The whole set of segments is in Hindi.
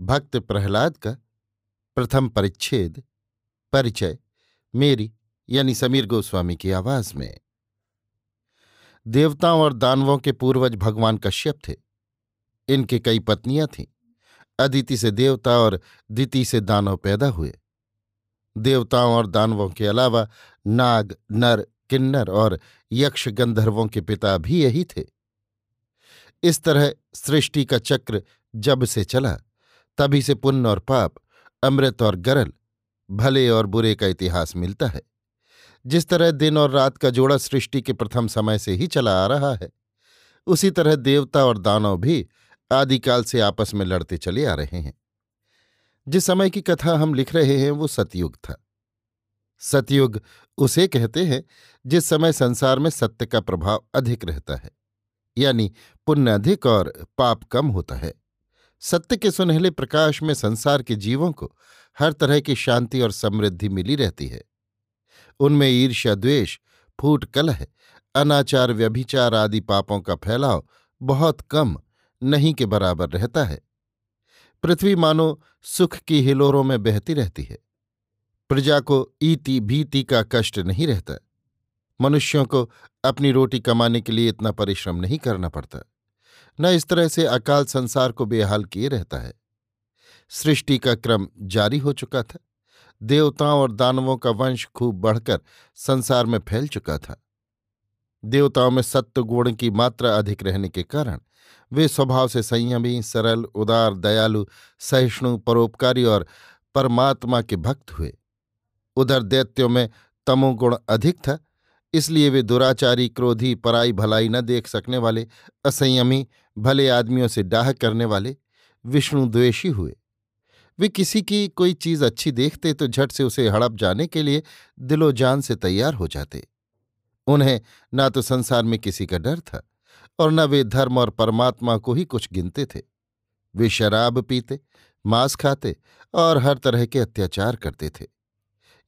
भक्त प्रहलाद का प्रथम परिच्छेद, परिचय, मेरी यानी समीर गोस्वामी की आवाज़ में। देवताओं और दानवों के पूर्वज भगवान कश्यप थे। इनके कई पत्नियाँ थीं। अदिति से देवता और दिति से दानव पैदा हुए। देवताओं और दानवों के अलावा नाग, नर, किन्नर और यक्ष गंधर्वों के पिता भी यही थे। इस तरह सृष्टि का चक्र जब से चला तभी से पुण्य और पाप, अमृत और गरल, भले और बुरे का इतिहास मिलता है। जिस तरह दिन और रात का जोड़ा सृष्टि के प्रथम समय से ही चला आ रहा है, उसी तरह देवता और दानव भी आदिकाल से आपस में लड़ते चले आ रहे हैं। जिस समय की कथा हम लिख रहे हैं, वो सतयुग था। सतयुग उसे कहते हैं, जिस समय संसार में सत्य का प्रभाव अधिक रहता है, यानी पुण्य अधिक और पाप कम होता है। सत्य के सुनहले प्रकाश में संसार के जीवों को हर तरह की शांति और समृद्धि मिली रहती है। उनमें ईर्ष्या, द्वेष, फूट, कलह, अनाचार, व्यभिचार आदि पापों का फैलाव बहुत कम नहीं के बराबर रहता है। पृथ्वी मानो सुख की हिलोरों में बहती रहती है। प्रजा को ईति भीति का कष्ट नहीं रहता। मनुष्यों को अपनी रोटी कमाने के लिए इतना परिश्रम नहीं करना पड़ता। न इस तरह से अकाल संसार को बेहाल किए रहता है। सृष्टि का क्रम जारी हो चुका था। देवताओं और दानवों का वंश खूब बढ़कर संसार में फैल चुका था। देवताओं में सत्य गुण की मात्रा अधिक रहने के कारण वे स्वभाव से संयमी, सरल, उदार, दयालु, सहिष्णु, परोपकारी और परमात्मा के भक्त हुए। उधर दैत्यों में तमोगुण अधिक था इसलिए वे दुराचारी, क्रोधी, पराई, भलाई न देख सकने वाले, असंयमी, भले आदमियों से डाह करने वाले, विष्णु द्वेषी हुए। वे किसी की कोई चीज़ अच्छी देखते तो झट से उसे हड़प जाने के लिए दिलो जान से तैयार हो जाते। उन्हें ना तो संसार में किसी का डर था और न वे धर्म और परमात्मा को ही कुछ गिनते थे। वे शराब पीते, मांस खाते और हर तरह के अत्याचार करते थे।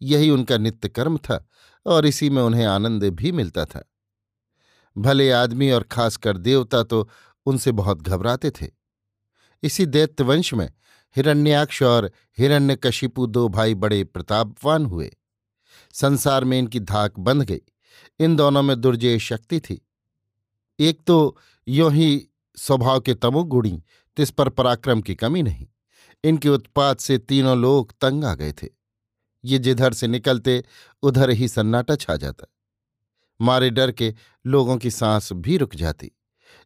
यही उनका नित्य कर्म था और इसी में उन्हें आनंद भी मिलता था। भले आदमी और खासकर देवता तो उनसे बहुत घबराते थे। इसी दैत्यवंश में हिरण्याक्ष और हिरण्यकशिपु दो भाई बड़े प्रतापवान हुए। संसार में इनकी धाक बंध गई। इन दोनों में दुर्जय शक्ति थी। एक तो यों ही स्वभाव के तमोगुणी तिस पर पराक्रम की कमी नहीं। इनके उत्पात से तीनों लोग तंग आ गए थे। ये जिधर से निकलते, उधर ही सन्नाटा छा जाता। मारे डर के लोगों की सांस भी रुक जाती।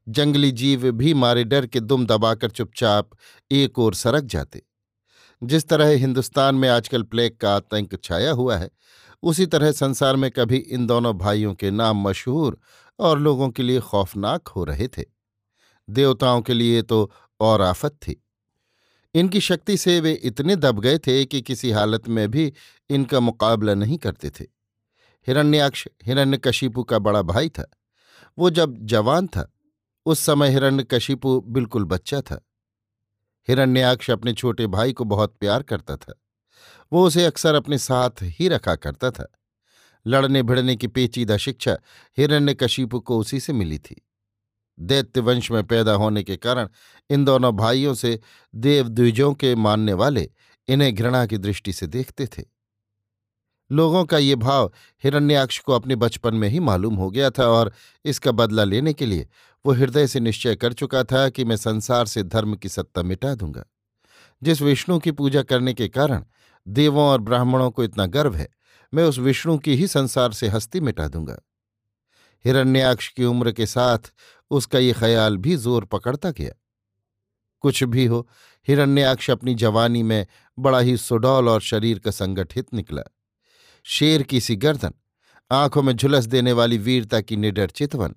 जंगली जीव भी मारे डर के दुम दबाकर चुपचाप एक ओर सरक जाते। जिस तरह हिंदुस्तान में आजकल प्लेग का आतंक छाया हुआ है, उसी तरह संसार में कभी इन दोनों भाइयों के नाम मशहूर और लोगों के लिए खौफनाक हो रहे थे। देवताओं के लिए तो और आफत थी। इनकी शक्ति से वे इतने दब गए थे कि किसी हालत में भी इनका मुकाबला नहीं करते थे। हिरण्याक्ष, हिरण्यकशिपु का बड़ा भाई था। वो जब जवान था, उस समय हिरण्यकशिपु बिल्कुल बच्चा था। हिरण्याक्ष अपने छोटे भाई को बहुत प्यार करता था। वो उसे अक्सर अपने साथ ही रखा करता था। लड़ने भिड़ने की पेचीदा शिक्षा हिरण्यकशिपु को उसी से मिली थी। दैत्य वंश में पैदा होने के कारण इन दोनों भाइयों से देवद्विजों के मानने वाले इन्हें घृणा की दृष्टि से देखते थे। लोगों का ये भाव हिरण्याक्ष को अपने बचपन में ही मालूम हो गया था और इसका बदला लेने के लिए वो हृदय से निश्चय कर चुका था कि मैं संसार से धर्म की सत्ता मिटा दूँगा। जिस विष्णु की पूजा करने के कारण देवों और ब्राह्मणों को इतना गर्व है, मैं उस विष्णु की ही संसार से हस्ती मिटा दूँगा। हिरण्याक्ष की उम्र के साथ उसका ये ख्याल भी ज़ोर पकड़ता गया। कुछ भी हो, हिरण्याक्ष अपनी जवानी में बड़ा ही सुडौल और शरीर का संगठित निकला। शेर की सी गर्दन, आँखों में झुलस देने वाली वीरता की निडर चितवन,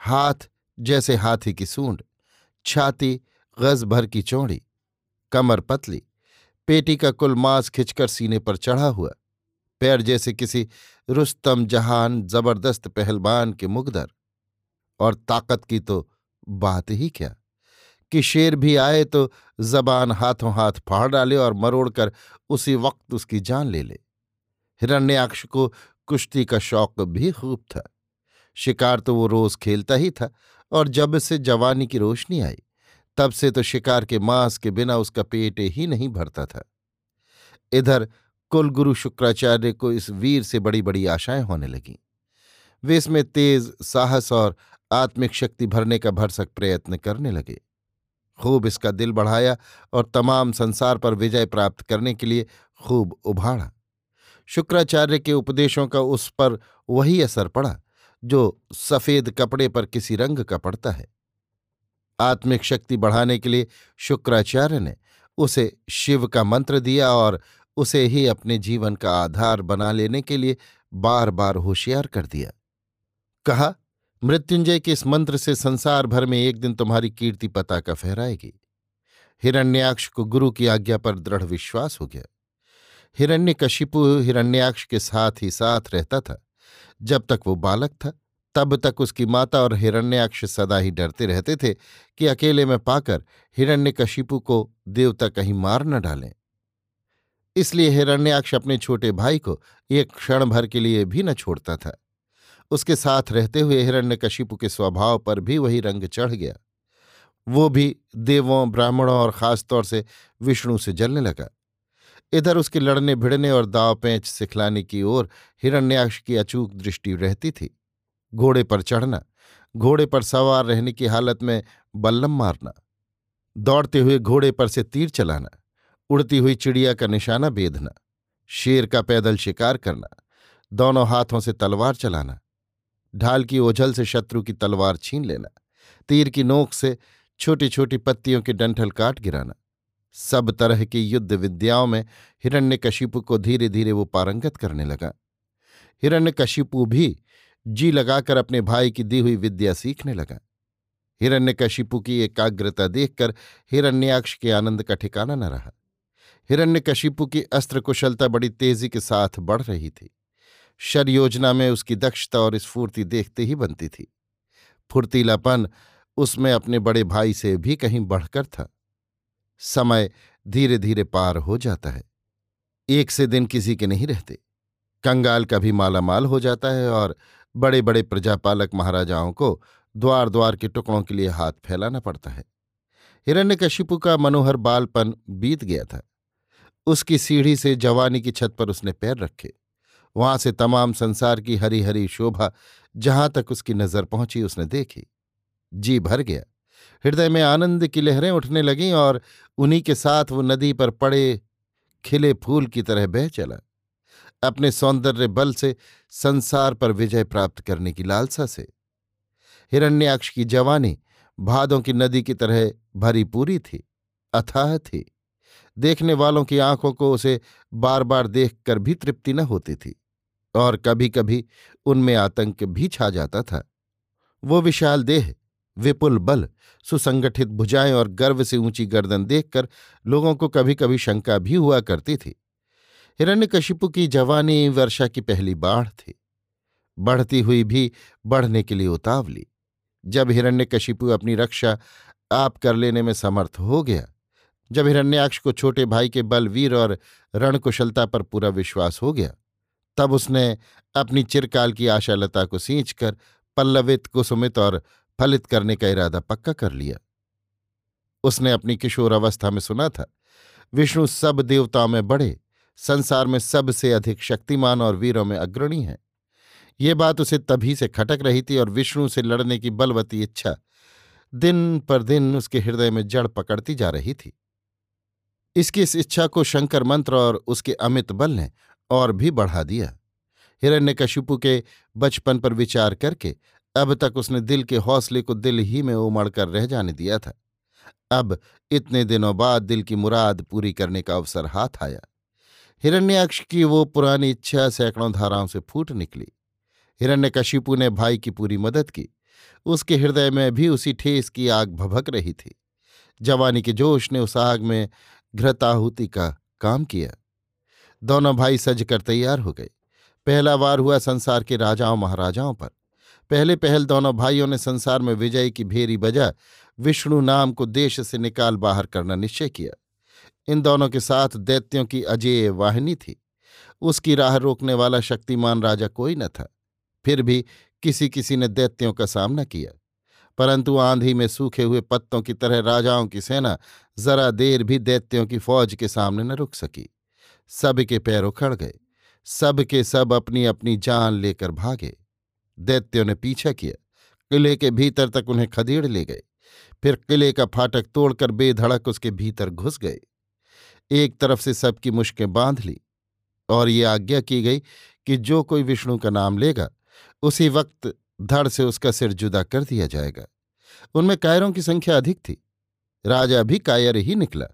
हाथ जैसे हाथी की सूंड, छाती गज भर की चौड़ी, कमर पतली, पेटी का कुल मांस खिंचकर सीने पर चढ़ा हुआ। पैर जैसे किसी रुस्तम जहान ज़बरदस्त पहलवान के मुगदर और ताकत की तो बात ही क्या? कि शेर भी आए तो जबान हाथों हाथ फाड़ डाले और मरोड़कर उसी वक्त उसकी जान ले ले। हिरण्याक्ष को कुश्ती का शौक भी खूब था। शिकार तो वो रोज खेलता ही था और जब से जवानी की रोशनी आई, तब से तो शिकार के मांस के बिना उसका पेट ही नहीं भरता था। इधर कुलगुरु शुक्राचार्य को इस वीर से बड़ी बड़ी आशाएँ होने लगीं। वे इसमें तेज, साहस और आत्मिक शक्ति भरने का भरसक प्रयत्न करने लगे। खूब इसका दिल बढ़ाया और तमाम संसार पर विजय प्राप्त करने के लिए खूब उभाड़ा। शुक्राचार्य के उपदेशों का उस पर वही असर पड़ा, जो सफ़ेद कपड़े पर किसी रंग का पड़ता है। आत्मिक शक्ति बढ़ाने के लिए शुक्राचार्य ने उसे शिव का मंत्र दिया और उसे ही अपने जीवन का आधार बना लेने के लिए बार बार होशियार कर दिया। कहा, मृत्युंजय के इस मंत्र से संसार भर में एक दिन तुम्हारी कीर्ति पताका फहराएगी। हिरण्याक्ष को गुरु की आज्ञा पर दृढ़ विश्वास हो गया। हिरण्य कशिपु हिरण्याक्ष के साथ ही साथ रहता था। जब तक वो बालक था, तब तक उसकी माता और हिरण्याक्ष सदा ही डरते रहते थे कि अकेले में पाकर हिरण्यकशिपु को देवता कहीं मार न डालें। इसलिए हिरण्याक्ष अपने छोटे भाई को एक क्षण भर के लिए भी न छोड़ता था। उसके साथ रहते हुए हिरण्यकशिपु के स्वभाव पर भी वही रंग चढ़ गया। वो भी देवों, ब्राह्मणों और खासतौर से विष्णु से जलने लगा। इधर उसके लड़ने भिड़ने और दाव पैंच सिखलाने की ओर हिरण्याक्ष की अचूक दृष्टि रहती थी। घोड़े पर चढ़ना, घोड़े पर सवार रहने की हालत में बल्लम मारना, दौड़ते हुए घोड़े पर से तीर चलाना। उड़ती हुई चिड़िया का निशाना बेधना, शेर का पैदल शिकार करना, दोनों हाथों से तलवार चलाना, ढाल की ओझल से शत्रु की तलवार छीन लेना, तीर की नोक से छोटी छोटी पत्तियों के डंठल काट गिराना, सब तरह की युद्ध विद्याओं में हिरण्यकशिपु को धीरे धीरे वो पारंगत करने लगा। हिरण्यकशिपु भी जी लगाकर अपने भाई की दी हुई विद्या सीखने लगा। हिरण्यकशिपु की एकाग्रता देखकर हिरण्याक्ष के आनंद का ठिकाना न रहा। हिरण्यकशिपु की अस्त्र कुशलता बड़ी तेज़ी के साथ बढ़ रही थी। शर योजना में उसकी दक्षता और स्फूर्ति देखते ही बनती थी। फुर्तीलापन उसमें अपने बड़े भाई से भी कहीं बढ़कर था। समय धीरे धीरे पार हो जाता है। एक से दिन किसी के नहीं रहते। कंगाल का भी मालामाल हो जाता है और बड़े बड़े प्रजापालक महाराजाओं को द्वार द्वार के टुकड़ों के लिए हाथ फैलाना पड़ता है। हिरण्यकशिपु का मनोहर बालपन बीत गया था। उसकी सीढ़ी से जवानी की छत पर उसने पैर रखे। वहाँ से तमाम संसार की हरी हरी शोभा जहाँ तक उसकी नज़र पहुँची उसने देखी। जी भर गया। हृदय में आनंद की लहरें उठने लगीं और उन्हीं के साथ वो नदी पर पड़े खिले फूल की तरह बह चला। अपने सौंदर्य बल से संसार पर विजय प्राप्त करने की लालसा से। हिरण्याक्ष की जवानी भादों की नदी की तरह भरी पूरी थी, अथाह थी। देखने वालों की आँखों को उसे बार बार देखकर भी तृप्ति न होती थी और कभी कभी उनमें आतंक भी छा जाता था। वो विशाल देह, विपुल बल, सुसंगठित भुजाएँ और गर्व से ऊँची गर्दन देखकर लोगों को कभी कभी शंका भी हुआ करती थी। हिरण्यकशिपु की जवानी वर्षा की पहली बाढ़ थी। बढ़ती हुई भी बढ़ने के लिए उतावली। जब हिरण्यकशिपु अपनी रक्षा आप कर लेने में समर्थ हो गया जब हिरण्याक्ष को छोटे भाई के बल वीर और रणकुशलता पर पूरा विश्वास हो गया, तब उसने अपनी चिरकाल की आशालता को सींचकर पल्लवित, कुसुमित और फलित करने का इरादा पक्का कर लिया। उसने अपनी किशोर अवस्था में सुना था, विष्णु सब देवताओं में बड़े, संसार में सबसे अधिक शक्तिमान और वीरों में अग्रणी है। ये बात उसे तभी से खटक रही थी और विष्णु से लड़ने की बलवती इच्छा दिन पर दिन उसके हृदय में जड़ पकड़ती जा रही थी। इसकी इस इच्छा को शंकर मंत्र और उसके अमित बल ने और भी बढ़ा दिया। हिरण्यकशिपु के बचपन पर विचार करके अब तक उसने दिल के हौसले को दिल ही में उमड़ कर रह जाने दिया था। अब इतने दिनों बाद दिल की मुराद पूरी करने का अवसर हाथ आया। हिरण्याक्ष की वो पुरानी इच्छा सैकड़ों धाराओं से फूट निकली। हिरण्यकशिपु ने भाई की पूरी मदद की। उसके हृदय में भी उसी ठेस की आग भभक रही थी। जवानी के जोश ने उस आग में घृताहुति का काम किया। दोनों भाई सज कर तैयार हो गए। पहला वार हुआ संसार के राजाओं महाराजाओं पर। पहले पहल दोनों भाइयों ने संसार में विजय की भेरी बजा विष्णु नाम को देश से निकाल बाहर करना निश्चय किया। इन दोनों के साथ दैत्यों की अजेय वाहिनी थी। उसकी राह रोकने वाला शक्तिमान राजा कोई न था। फिर भी किसी किसी ने दैत्यों का सामना किया। परंतु आंधी में सूखे हुए पत्तों की तरह राजाओं की सेना जरा देर भी दैत्यों की फौज के सामने न रुक सकी। सब के पैर उखड़ गए। सब के सब अपनी अपनी जान लेकर भागे। दैत्यों ने पीछा किया। किले के भीतर तक उन्हें खदेड़ ले गए। फिर किले का फाटक तोड़कर बेधड़क उसके भीतर घुस गए। एक तरफ़ से सबकी मुश्कें बाँध ली और ये आज्ञा की गई कि जो कोई विष्णु का नाम लेगा, उसी वक्त धड़ से उसका सिर जुदा कर दिया जाएगा। उनमें कायरों की संख्या अधिक थी। राजा भी कायर ही निकला।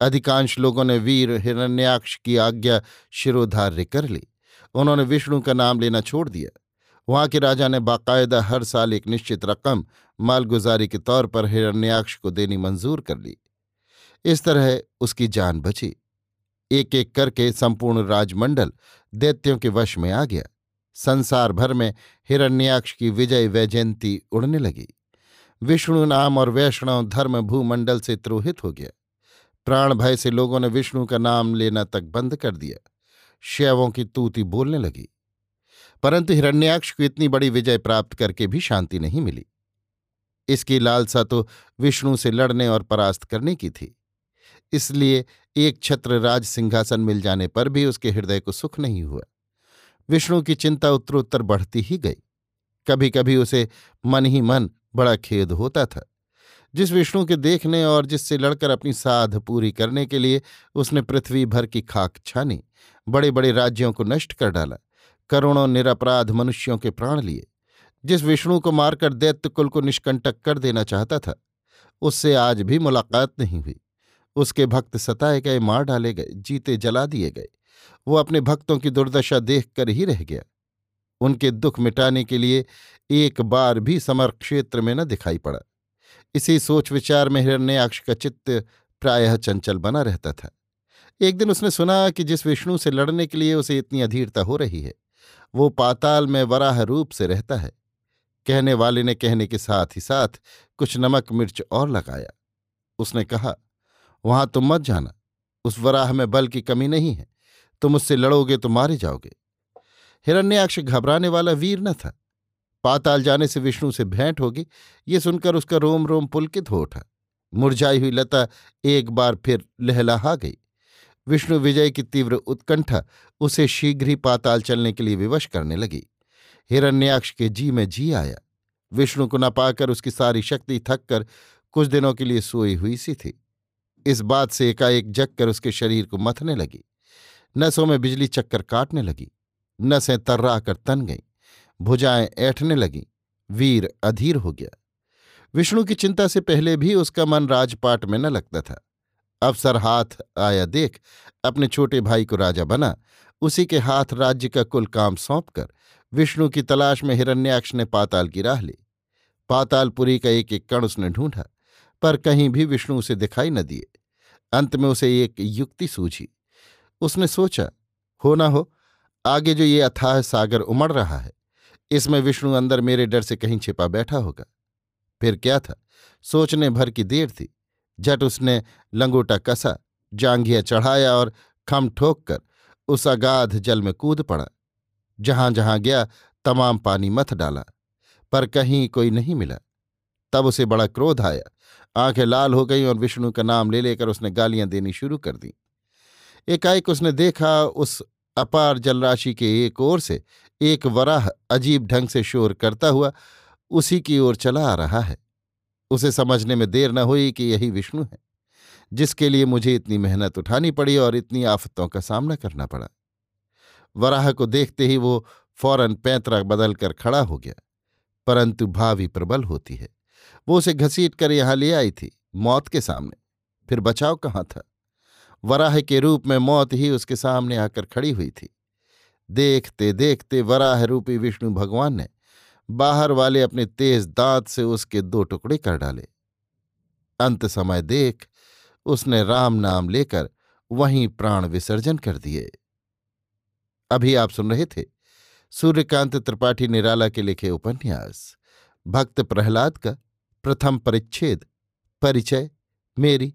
अधिकांश लोगों ने वीर, हिरण्याक्ष की आज्ञा शिरोधार्य कर ली। उन्होंने विष्णु का नाम लेना छोड़ दिया। वहाँ के राजा ने बाकायदा हर साल एक निश्चित रकम मालगुजारी के तौर पर हिरण्याक्ष को देनी मंजूर कर ली। इस तरह उसकी जान बची। एक एक करके संपूर्ण राजमंडल दैत्यों के वश में आ गया। संसार भर में हिरण्याक्ष की विजय वैजयंती उड़ने लगी। विष्णु नाम और वैष्णव धर्म भूमंडल से त्रोहित हो गया। प्राण भय से लोगों ने विष्णु का नाम लेना तक बंद कर दिया। शैवों की तूती बोलने लगी। परंतु हिरण्याक्ष को इतनी बड़ी विजय प्राप्त करके भी शांति नहीं मिली। इसकी लालसा तो विष्णु से लड़ने और परास्त करने की थी। इसलिए एक छत्र राज सिंहासन मिल जाने पर भी उसके हृदय को सुख नहीं हुआ। विष्णु की चिंता उत्तरोत्तर बढ़ती ही गई। कभी कभी उसे मन ही मन बड़ा खेद होता था। जिस विष्णु के देखने और जिससे लड़कर अपनी साध पूरी करने के लिए उसने पृथ्वी भर की खाक छानी बड़े बड़े राज्यों को नष्ट कर डाला, करोड़ों निरपराध मनुष्यों के प्राण लिए। जिस विष्णु को मारकर दैत्य कुल को निष्कंटक कर देना चाहता था, उससे आज भी मुलाकात नहीं हुई। उसके भक्त सताए गए मार डाले गए, जीते जला दिए गए। वो अपने भक्तों की दुर्दशा देख कर ही रह गया। उनके दुख मिटाने के लिए एक बार भी समर क्षेत्र में न दिखाई पड़ा। इसी सोच विचार में हिरण्याक्ष का चित्त प्रायः चंचल बना रहता था। एक दिन उसने सुना कि जिस विष्णु से लड़ने के लिए उसे इतनी अधीरता हो रही है, वो पाताल में वराह रूप से रहता है। कहने वाले ने कहने के साथ ही साथ कुछ नमक मिर्च और लगाया। उसने कहा, वहाँ तुम मत जाना, उस वराह में बल की कमी नहीं है। तुम उससे लड़ोगे तो मारे जाओगे। हिरण्याक्ष घबराने वाला वीर न था। पाताल जाने से विष्णु से भेंट होगी, ये सुनकर उसका रोम रोम पुलकित हो उठा। मुरझाई हुई लता एक बार फिर लहलहा गई। विष्णु विजय की तीव्र उत्कंठा उसे शीघ्र ही पाताल चलने के लिए विवश करने लगी। हिरण्याक्ष के जी में जी आया। विष्णु को न पाकर उसकी सारी शक्ति थक कर कुछ दिनों के लिए सोई हुई सी थी। इस बात से एकाएक जग कर उसके शरीर को मथने लगी। नसों में बिजली चक्कर काटने लगी नसें तर्रा कर तन गईं, भुजाएँ ऐठने लगीं, वीर अधीर हो गया। विष्णु की चिंता से पहले भी उसका मन राजपाट में न लगता था। अवसर हाथ आया देख, अपने छोटे भाई को राजा बना, उसी के हाथ राज्य का कुल काम सौंपकर विष्णु की तलाश में हिरण्याक्ष ने पाताल की राह ली। पातालपुरी का एक एक कण उसने ढूंढा, पर कहीं भी विष्णु उसे दिखाई न दिए। अंत में उसे एक युक्ति सूझी। उसने सोचा, हो ना हो, आगे जो ये अथाह सागर उमड़ रहा है, इसमें विष्णु अंदर मेरे डर से कहीं छिपा बैठा होगा। फिर क्या था? सोचने भर की देर थी। झट उसने लंगोटा कसा, जांघिया चढ़ाया और खम ठोक कर उस अगाध जल में कूद पड़ा। जहाँ जहाँ गया, तमाम पानी मथ डाला, पर कहीं कोई नहीं मिला। तब उसे बड़ा क्रोध आया। आँखें लाल हो गईं और विष्णु का नाम ले लेकर उसने गालियाँ देनी शुरू कर दी। एकाएक उसने देखा उस अपार जलराशि के एक ओर से एक वराह अजीब ढंग से शोर करता हुआ उसी की ओर चला आ रहा है। उसे समझने में देर न हुई कि यही विष्णु है, जिसके लिए मुझे इतनी मेहनत उठानी पड़ी और इतनी आफतों का सामना करना पड़ा। वराह को देखते ही वो फ़ौरन पैंतरा बदलकर खड़ा हो गया, परंतु भावी प्रबल होती है। वो उसे घसीट कर यहाँ ले आई थी, मौत के सामने। फिर बचाव कहाँ था? वराह के रूप में मौत ही उसके सामने आकर खड़ी हुई थी। देखते देखते वराह रूपी विष्णु भगवान ने बाहर वाले अपने तेज दांत से उसके दो टुकड़े कर डाले। अंत समय देख उसने राम नाम लेकर वहीं प्राण विसर्जन कर दिए। अभी आप सुन रहे थे सूर्यकांत त्रिपाठी निराला के लिखे उपन्यास। भक्त प्रहलाद का प्रथम परिच्छेद। परिचय, मेरी